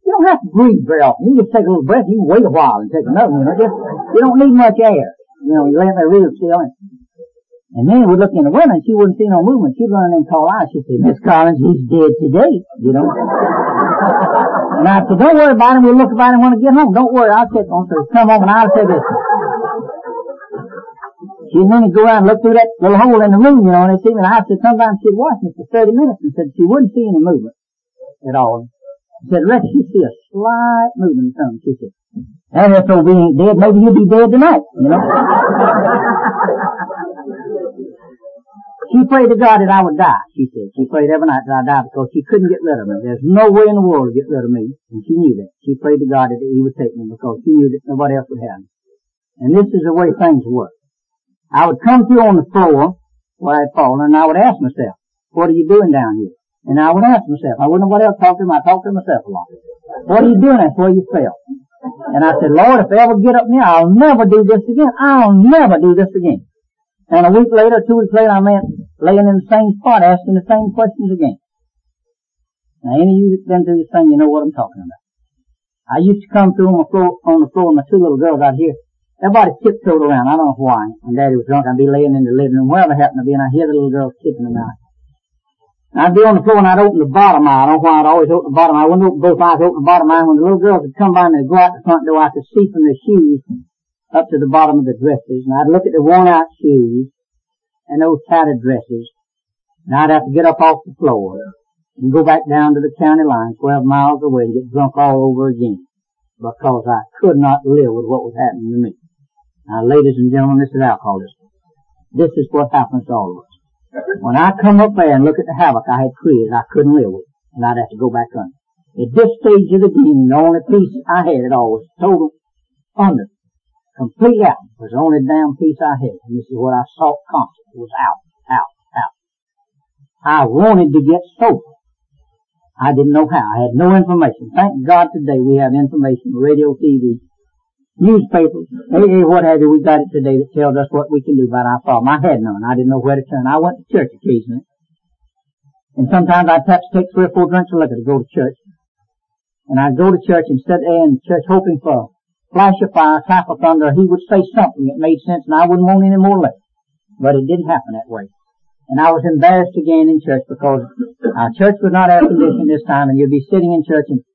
you don't have to breathe very often. You just take a little breath, you can wait a while and take another one. You know, just, you don't need much air. You know, you let it real still. And and then would look in the window and she wouldn't see no movement. She'd run in and call out. She'd say, Miss Collins, he's dead today, you know. And I said, don't worry about him. We'll look about him when we get home. Don't worry. I'll check on him. Come home and I'll say this. She'd then go around and look through that little hole in the room, you know, and they see me. And I said, sometimes she'd watch me for 30 minutes and said she wouldn't see any movement at all. She said, Rex, you see a slight movement in something. She said, and if so ain't dead, maybe you'll be dead tonight, you know. She prayed to God that I would die, she said. She prayed every night that I die because she couldn't get rid of me. There's no way in the world to get rid of me. And she knew that. She prayed to God that He would take me because she knew that nobody else would have me. And this is the way things work. I would come through on the floor where I'd fallen and I would ask myself, what are you doing down here? And I would ask myself, I wouldn't nobody else talk to him, I talked to myself a lot. What are you doing? That's where you fell. And I said, Lord, if I ever get up there, I'll never do this again. I'll never do this again. And a week later, two weeks later, I'm laying in the same spot asking the same questions again. Now, any of you that's been through this thing, you know what I'm talking about. I used to come through on the floor, on the floor with my two little girls out here. Everybody tiptoed around. I don't know why. And Daddy was drunk. I'd be laying in the living room, wherever it happened to be, and I'd hear the little girls kicking them out. I'd be on the floor and I'd open the bottom eye. I don't know why I'd always open the bottom eye. I wouldn't open both eyes, open the bottom eye. When the little girls would come by and they'd go out the front door, I could see from their shoes up to the bottom of the dresses, and I'd look at the worn out shoes and those tattered dresses, and I'd have to get up off the floor and go back down to the county line 12 miles away and get drunk all over again because I could not live with what was happening to me. Now, ladies and gentlemen, this is alcoholism. This is what happens to all of us. When I come up there and look at the havoc I had created, I couldn't live with it, and I'd have to go back under. At this stage of the game, the only peace I had at all was total under complete out was the only damn piece I had. And this is what I sought constantly was out, out, out. I wanted to get sober. I didn't know how. I had no information. Thank God today we have information, radio, TV, newspapers, AA, what have you. We got it today that tells us what we can do about our problem. I had none. I didn't know where to turn. I went to church occasionally. And sometimes I'd perhaps take three or four drinks of liquor to go to church. And I'd go to church and sit there in church hoping for flash of fire, clap of thunder, he would say something that made sense and I wouldn't want any more left. But it didn't happen that way. And I was embarrassed again in church because our church was not air conditioned this time and you'd be sitting in church and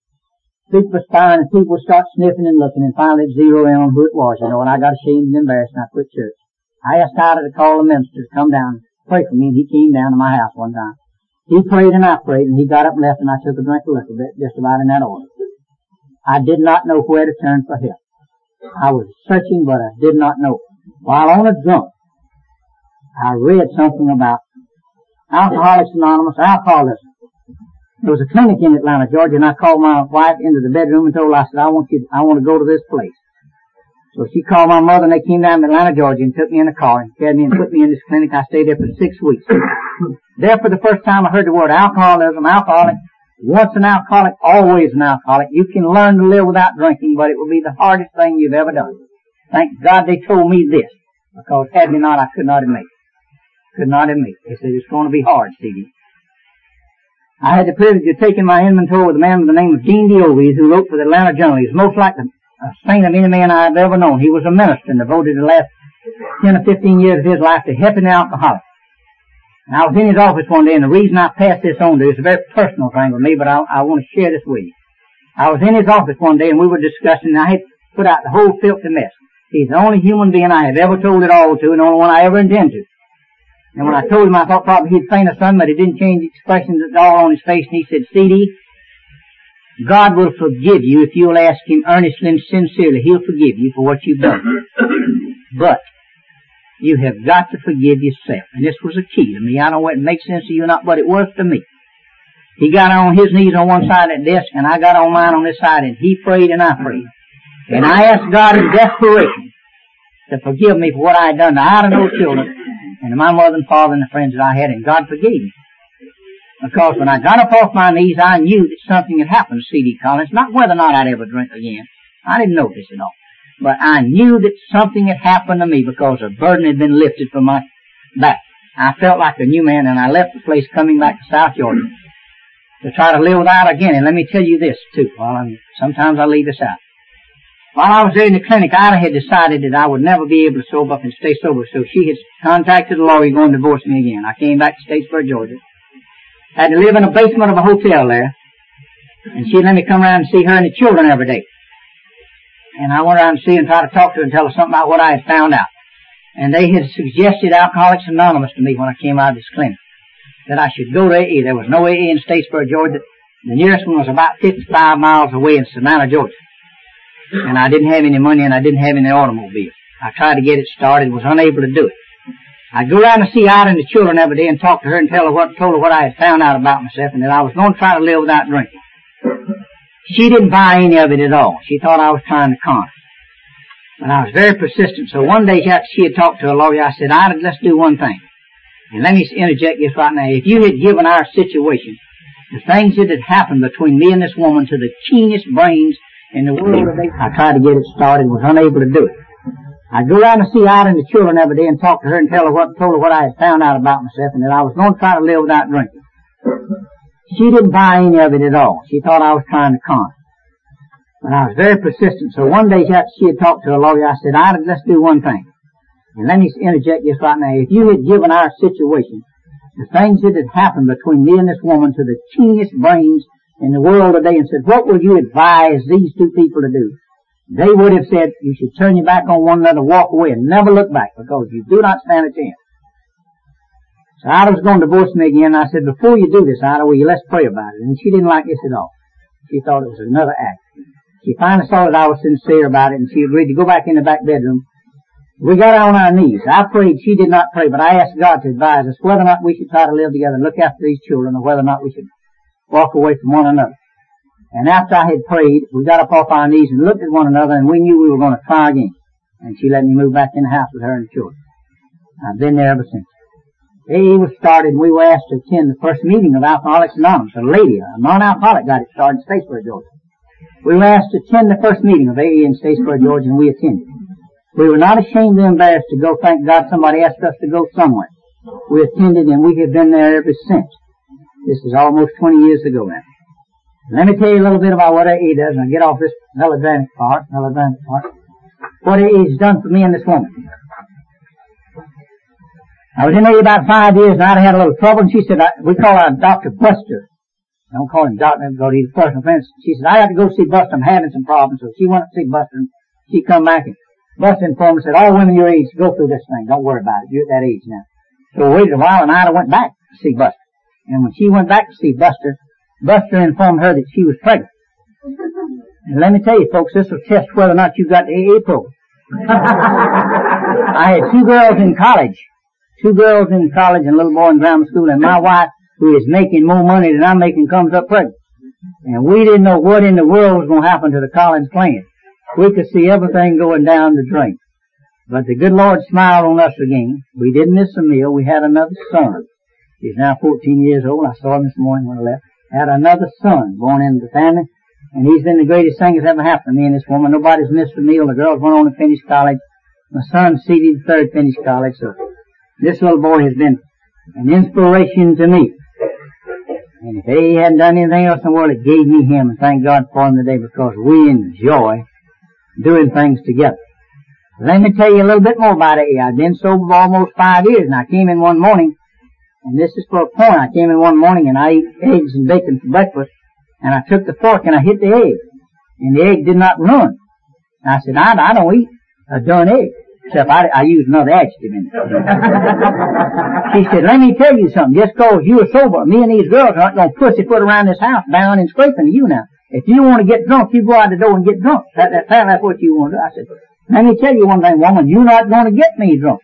people perspiring and people would start sniffing and looking and finally zero in on who it was, you know, and I got ashamed and embarrassed and I quit church. I asked Ida to call the minister to come down and pray for me and he came down to my house one time. He prayed and I prayed and he got up and left and I took a drink of liquor, just about in that order. I did not know where to turn for help. I was searching, but I did not know. While on a drunk, I read something about Alcoholics Anonymous, alcoholism. There was a clinic in Atlanta, Georgia, and I called my wife into the bedroom and told her, I said, I want you, I want to go to this place. So she called my mother and they came down to Atlanta, Georgia and took me in a car and carried me and put me in this clinic. I stayed there for six weeks. there for the first time I heard the word alcoholism, alcoholic, once an alcoholic, always an alcoholic. You can learn to live without drinking, but it will be the hardest thing you've ever done. Thank God they told me this, because had they not, I could not have made it. Could not have made it. They said it's going to be hard, CD. I had the privilege of taking my inventory with a man by the name of Dean D'Ovies, who wrote for the Atlanta Journal. He's most like a saint of any man I've ever known. He was a minister and devoted the last 10 or 15 years of his life to helping the alcoholic. And I was in his office one day, and the reason I passed this on to you, is a very personal thing with me, but I, I want to share this with you. I was in his office one day, and we were discussing, and I had put out the whole filthy mess. He's the only human being I have ever told it all to, and the only one I ever intend to. And when I told him, I thought probably he'd faint or something, but he didn't change expressions at all on his face, and he said, CD, God will forgive you if you'll ask Him earnestly and sincerely. He'll forgive you for what you've done. But, you have got to forgive yourself. And this was a key to me. I don't know it makes sense to you or not, but it was to me. He got on his knees on one side of the desk, and I got on mine on this side, and he prayed and I prayed. And I asked God in desperation to forgive me for what I had done to I had no children, and to my mother and father and the friends that I had, and God forgave me. Because when I got up off my knees, I knew that something had happened to C.D. Collins, not whether or not I'd ever drink again. I didn't know this at all. But I knew that something had happened to me because a burden had been lifted from my back. I felt like a new man and I left the place coming back to South Georgia to try to live without again. And let me tell you this too, while I'm, sometimes I leave this out. While I was there in the clinic, Ida had decided that I would never be able to sober up and stay sober, so she had contacted the lawyer going to divorce me again. I came back to Statesboro, Georgia. Had to live in the basement of a hotel there, and she let me come around and see her and the children every day. And I went around to see and try to talk to her and tell her something about what I had found out. And they had suggested Alcoholics Anonymous to me when I came out of this clinic. That I should go to AA. There was no AA in Statesboro, Georgia. The nearest one was about 55 miles away in Savannah, Georgia and I didn't have any money and I didn't have any automobile. I tried to get it started, was unable to do it. I'd go around to see Ida and the children every day and talk to her and tell her what, told her what I had found out about myself and that I was going to try to live without drinking. She didn't buy any of it at all. She thought I was trying to con her. But I was very persistent. So one day after she had talked to a lawyer, I said, Ida, let's do one thing. And let me interject this right now. If you had given our situation the things that had happened between me and this woman to the keenest brains in the world. I tried to get it started, was unable to do it. I'd go around to see Ida and the children every day and talk to her and tell her what, told her what I had found out about myself and that I was going to try to live without drinking. She didn't buy any of it at all. She thought I was trying to con her. But I was very persistent. So one day she had talked to a lawyer, I said, Ida, let's do one thing. And let me interject just right now. If you had given our situation the things that had happened between me and this woman to the keenest brains in the world today and said, what would you advise these two people to do? They would have said, you should turn your back on one another, walk away, and never look back, because you do not stand a chance. Ida was going to divorce me again, I said, before you do this, Ida, will you let's pray about it? And she didn't like this at all. She thought it was another act. She finally saw that I was sincere about it, and she agreed to go back in the back bedroom. We got on our knees. I prayed, she did not pray, but I asked God to advise us whether or not we should try to live together and look after these children, or whether or not we should walk away from one another. And after I had prayed, we got up off our knees and looked at one another and we knew we were going to try again. And she let me move back in the house with her and the children. I've been there ever since. AA was started we were asked to attend the first meeting of Alcoholics Anonymous. A lady, a non-alcoholic got it started in Statesboro, Georgia. We were asked to attend the first meeting of AA in Statesboro, Georgia and we attended. We were not ashamed or embarrassed to go. Thank God somebody asked us to go somewhere. We attended and we have been there ever since. This is almost 20 years ago now. Let me tell you a little bit about what AA does, and I'll get off this melodramatic part, melodramatic part. What AA has done for me and this woman. I was in AA about five years, and I had a little trouble, and she said, I, we call her Dr. Buster. I don't call him doctor because he's a personal friend. She said, I got to go see Buster. I'm having some problems. So she went to see Buster, and she come back, and Buster informed me, said, all women your age go through this thing. Don't worry about it. You're at that age now. So we waited a while, and I went back to see Buster. And when she went back to see Buster, Buster informed her that she was pregnant. And let me tell you folks, this will test whether or not you got the program. I had two girls in college, two girls in college and a little boy in grammar school, and my wife, who is making more money than I'm making, comes up pregnant. And we didn't know what in the world was going to happen to the Collins clan. We could see everything going down the drain. But the good Lord smiled on us again. We didn't miss a meal. We had another son. He's now 14 years old. I saw him this morning when I left. Had another son born into the family, and he's been the greatest thing that's ever happened to me and this woman. Nobody's missed a meal. The girls went on to finish college. My son, the third, finished college. So this little boy has been an inspiration to me. And if he hadn't done anything else in the world, it gave me him, and thank God for him today because we enjoy doing things together. Let me tell you a little bit more about it. I've been sober almost five years, and I came in one morning and this is for a point. I came in one morning and I ate eggs and bacon for breakfast, and I took the fork and I hit the egg, and the egg did not run. And I said, I, I don't eat a done egg. Except I, I used another adjective in it. she said, let me tell you something. Just cause you are sober, me and these girls aren't going to pussyfoot around this house bowing and scraping to you now. If you want to get drunk, you go out the door and get drunk. That, that, that's what you want to do. I said, let me tell you one thing, woman. You're not going to get me drunk.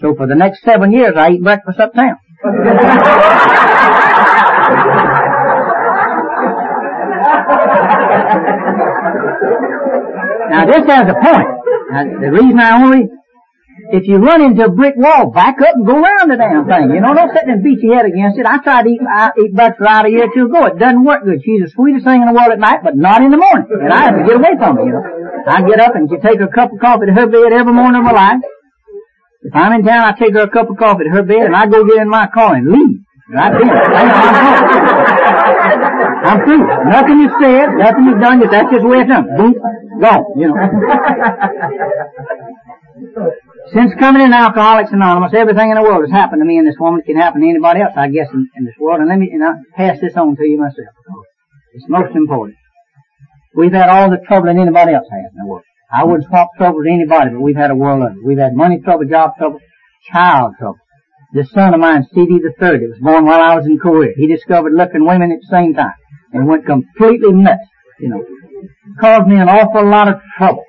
So for the next seven years, I eat breakfast uptown. now this has a point. Now, the reason I only if you run into a brick wall, back up and go around the damn thing. You know, don't sit there and beat your head against it. I tried to eat, I eat breakfast out of here too ago. It doesn't work good. She's the sweetest thing in the world at night, but not in the morning. And I have to get away from her, you know. I get up and take a cup of coffee to her bed every morning of my life. If I'm in town, I take her a cup of coffee to her bed and I go get in my car and leave. Right then. I'm through. Nothing is said, nothing is done, that's just the way it's done. Boom, gone, you know. Since coming in Alcoholics Anonymous, everything in the world has happened to me and this woman. It can happen to anybody else, I guess, in, in this world. And let me, and I pass this on to you myself. It's most important. We've had all the trouble that anybody else has in the world. I wouldn't swap trouble with anybody, but we've had a world of it. We've had money trouble, job trouble, child trouble. This son of mine, CD the third, was born while I was in Korea. He discovered looking women at the same time and went completely nuts. You know, caused me an awful lot of trouble.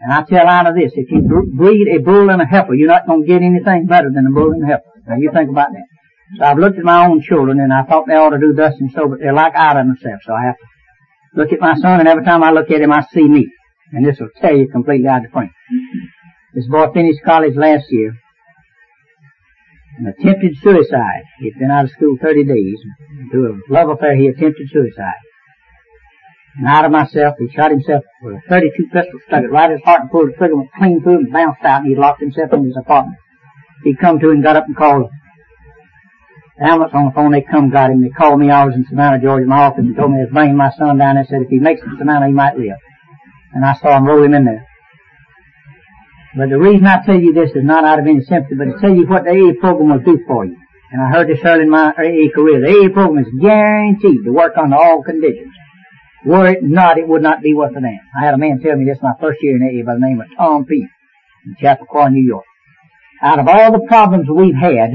And I tell of this, if you breed a bull and a heifer, you're not going to get anything better than a bull and a heifer. Now you think about that. So I've looked at my own children and I thought they ought to do thus and so, but they're like out of themselves. So I have to look at my son, and every time I look at him, I see me. And this will tell you completely out of the frame. This boy finished college last year and attempted suicide. He'd been out of school 30 days. Through a love affair, he attempted suicide. And out of myself, he shot himself with a 32 pistol, stuck it right in his heart and pulled the trigger, went clean through and bounced out, and he locked himself in his apartment. He come to and got up and called the ambulance on the phone, they come got him. They called me. I was in Savannah, Georgia, my office and told me they're bringing my son down there. Said if he makes it to Savannah, he might live. And I saw him roll him in there. But the reason I tell you this is not out of any sympathy, but to tell you what the AA program will do for you. And I heard this early in my AA career. The AA program is guaranteed to work under all conditions. Were it not, it would not be worth a damn. I had a man tell me this my first year in AA by the name of Tom Peace in Chappaqua, New York. Out of all the problems we've had,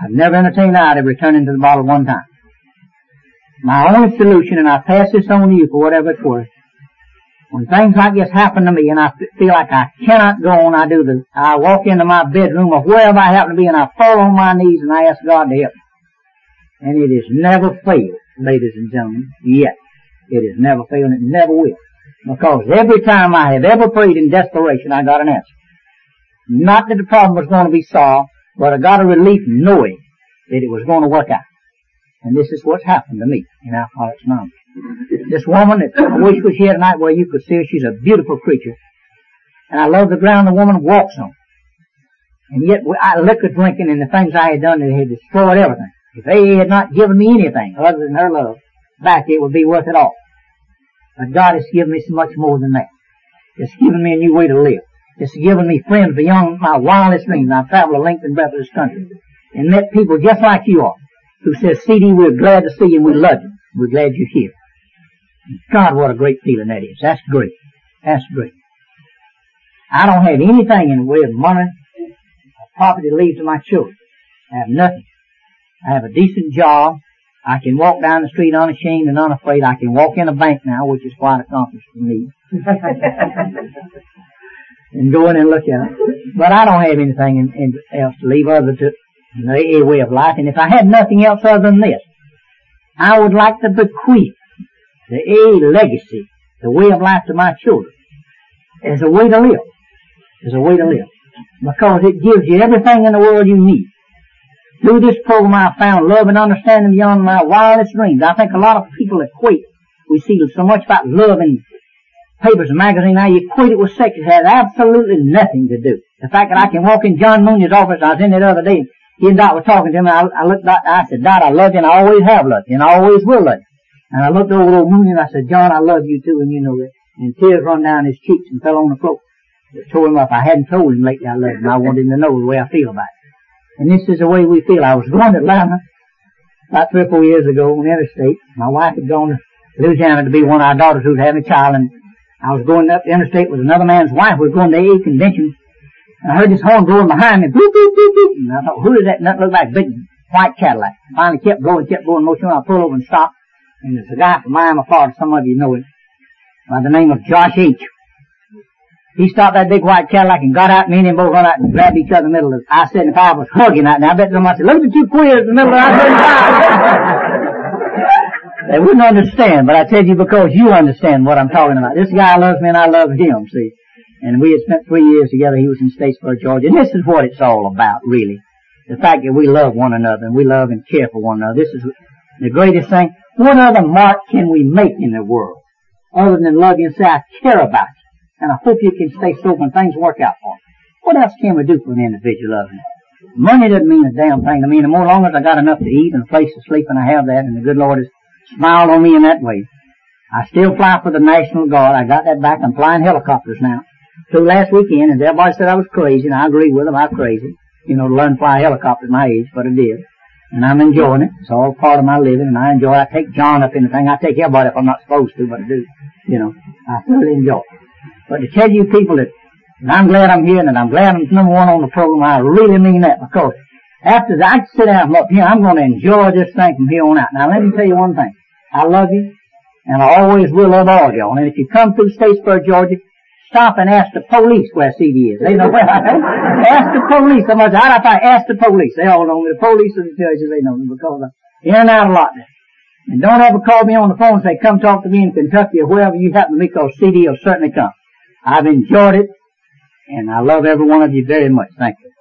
I've never entertained the idea of returning to the bottle one time. My only solution, and I pass this on to you for whatever it's worth, when things like this happen to me and I feel like I cannot go on, I do the, I walk into my bedroom or wherever I happen to be and I fall on my knees and I ask God to help me. And it has never failed, ladies and gentlemen, yet. It has never failed and it never will. Because every time I have ever prayed in desperation, I got an answer. Not that the problem was going to be solved, but I got a relief knowing that it was going to work out. And this is what's happened to me in Alcoholics Anonymous. This woman that I wish was here tonight where you could see her, she's a beautiful creature. And I love the ground the woman walks on. And yet I liquor drinking and the things I had done, it had destroyed everything. If they had not given me anything other than her love back, it would be worth it all. But God has given me so much more than that. It's given me a new way to live. It's given me friends beyond my wildest dreams. I've traveled a length and breadth of this country and met people just like you are who says, CD, we're glad to see you and we love you. We're glad you're here. God, what a great feeling that is. That's great. That's great. I don't have anything in the way of money or property to leave to my children. I have nothing. I have a decent job. I can walk down the street unashamed and unafraid. I can walk in a bank now, which is quite a accomplished for me. and go in and look at it. But I don't have anything in, in else to leave other to the AA way of life. And if I had nothing else other than this, I would like to bequeath the A legacy, the way of life to my children, as a way to live. As a way to live. Because it gives you everything in the world you need. Through this program I found love and understanding beyond my wildest dreams. I think a lot of people equate, we see so much about love and papers and magazines now, you equate it with sex. It has absolutely nothing to do. The fact that I can walk in John Mooney's office, I was in there the other day, he and Dot were talking to him, and I, I looked at I said, Dot, I love you, and I always have loved you, and I always will love you. And I looked over old Mooney, and I said, John, I love you too, and you know that. And tears run down his cheeks and fell on the floor. It tore him up. I hadn't told him lately I loved him. I wanted him to know the way I feel about it. And this is the way we feel. I was going to Atlanta about three or four years ago on the interstate. My wife had gone to Louisiana to be one of our daughters who was having a child, and I was going up the interstate with another man's wife. We were going to AA convention. And I heard this horn blowing behind me. Boop, boop, boop, boop. And I thought, who is that? That looked like big white Cadillac. Finally kept blowing, kept blowing. Most of I pulled over and stopped. And there's a guy from Miami, Florida. Some of you know him. By the name of Josh H. He stopped that big white Cadillac and got out, me and him both run out and grabbed each other in the middle of it. I said, if I was hugging out, now I bet I said, look at you queers in the middle of the They wouldn't understand, but I tell you because you understand what I'm talking about. This guy loves me and I love him, see. And we had spent three years together. He was in Statesboro, Georgia. And this is what it's all about, really. The fact that we love one another and we love and care for one another. This is the greatest thing. What other mark can we make in the world other than love you and say, I care about you? And I hope you can stay sober and things work out for you. What else can we do for an individual other than? Money doesn't mean a damn thing to me. The more long as I got enough to eat and a place to sleep and I have that and the good Lord has smiled on me in that way. I still fly for the National Guard. I got that back. I'm flying helicopters now. So last weekend, and everybody said I was crazy, and I agree with them. I was crazy. You know, to learn to fly a helicopter at my age, but I did. And I'm enjoying it. It's all part of my living, and I enjoy it. I take John up in the thing. I take everybody if I'm not supposed to, but I do. You know, I thoroughly enjoy it. But to tell you people that, and I'm glad I'm here, and I'm glad I'm number one on the program, I really mean that, because after that, I sit down from up here, I'm going to enjoy this thing from here on out. Now let me tell you one thing. I love you, and I always will love all y'all. And if you come through Statesboro, Georgia, stop and ask the police where CD is. They know where I am. ask the police. How much I I ask the police. They all know me. The police and the judges, they know me because I'm in and out a lot now. And don't ever call me on the phone and say, come talk to me in Kentucky or wherever you happen to be because CD will certainly come. I've enjoyed it and I love every one of you very much. Thank you.